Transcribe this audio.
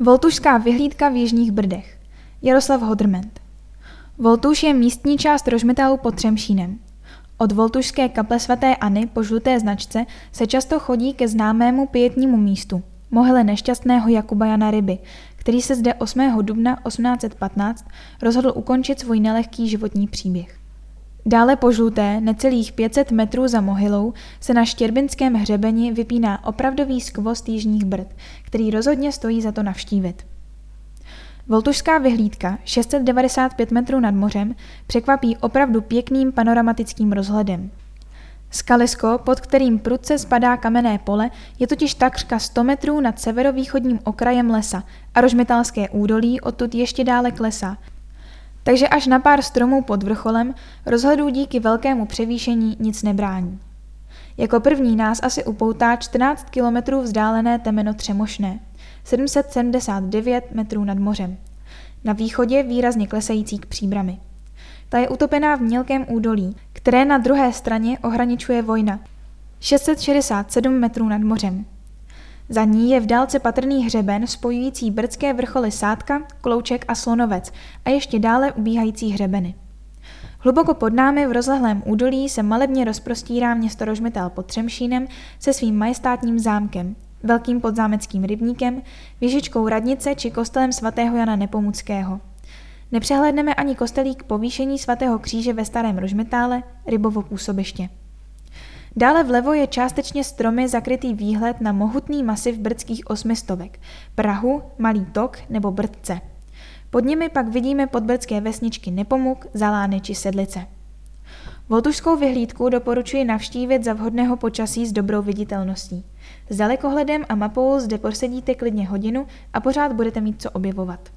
Voltušská vyhlídka v Jižních Brdech. Jaroslav Hodrment. Voltuš je místní část Rožmitálu pod Třemšínem. Od Voltušské kaple svaté Anny po žluté značce se často chodí ke známému pětnímu místu, mohyle nešťastného Jakuba Jana Ryby, který se zde 8. dubna 1815 rozhodl ukončit svůj nelehký životní příběh. Dále po žluté, necelých 500 metrů za mohylou, se na Štěrbinském hřebeni vypíná opravdový skvost jižních brd, který rozhodně stojí za to navštívit. Voltušská vyhlídka, 695 metrů nad mořem, překvapí opravdu pěkným panoramatickým rozhledem. Skalisko, pod kterým prudce spadá kamenné pole, je totiž takřka 100 metrů nad severovýchodním okrajem lesa a rožmetalské údolí odtud ještě dále klesá, takže až na pár stromů pod vrcholem rozhledu díky velkému převýšení nic nebrání. Jako první nás asi upoutá 14 kilometrů vzdálené temeno Třemošné, 779 metrů nad mořem. Na východě výrazně klesající k příbrami. Ta je utopená v mělkém údolí, které na druhé straně ohraničuje vojna, 667 metrů nad mořem. Za ní je v dálce patrný hřeben spojující brdské vrcholy Sádka, Klouček a Slonovec a ještě dále ubíhající hřebeny. Hluboko pod námi v rozlehlém údolí se malebně rozprostírá město Rožmetal pod Třemšínem se svým majestátním zámkem, velkým podzámeckým rybníkem, věžičkou radnice či kostelem svatého Jana Nepomuckého. Nepřehledneme ani kostelík povýšení svatého kříže ve Starém Rožmetále, rybovo působiště. Dále vlevo je částečně stromy zakrytý výhled na mohutný masiv brdských osmistovek, Prahu, Malý tok nebo Brdce. Pod nimi pak vidíme podbrdské vesničky Nepomuk, Zalány či Sedlice. Voltušskou vyhlídku doporučuji navštívit za vhodného počasí s dobrou viditelností. S dalekohledem a mapou zde posedíte klidně hodinu a pořád budete mít co objevovat.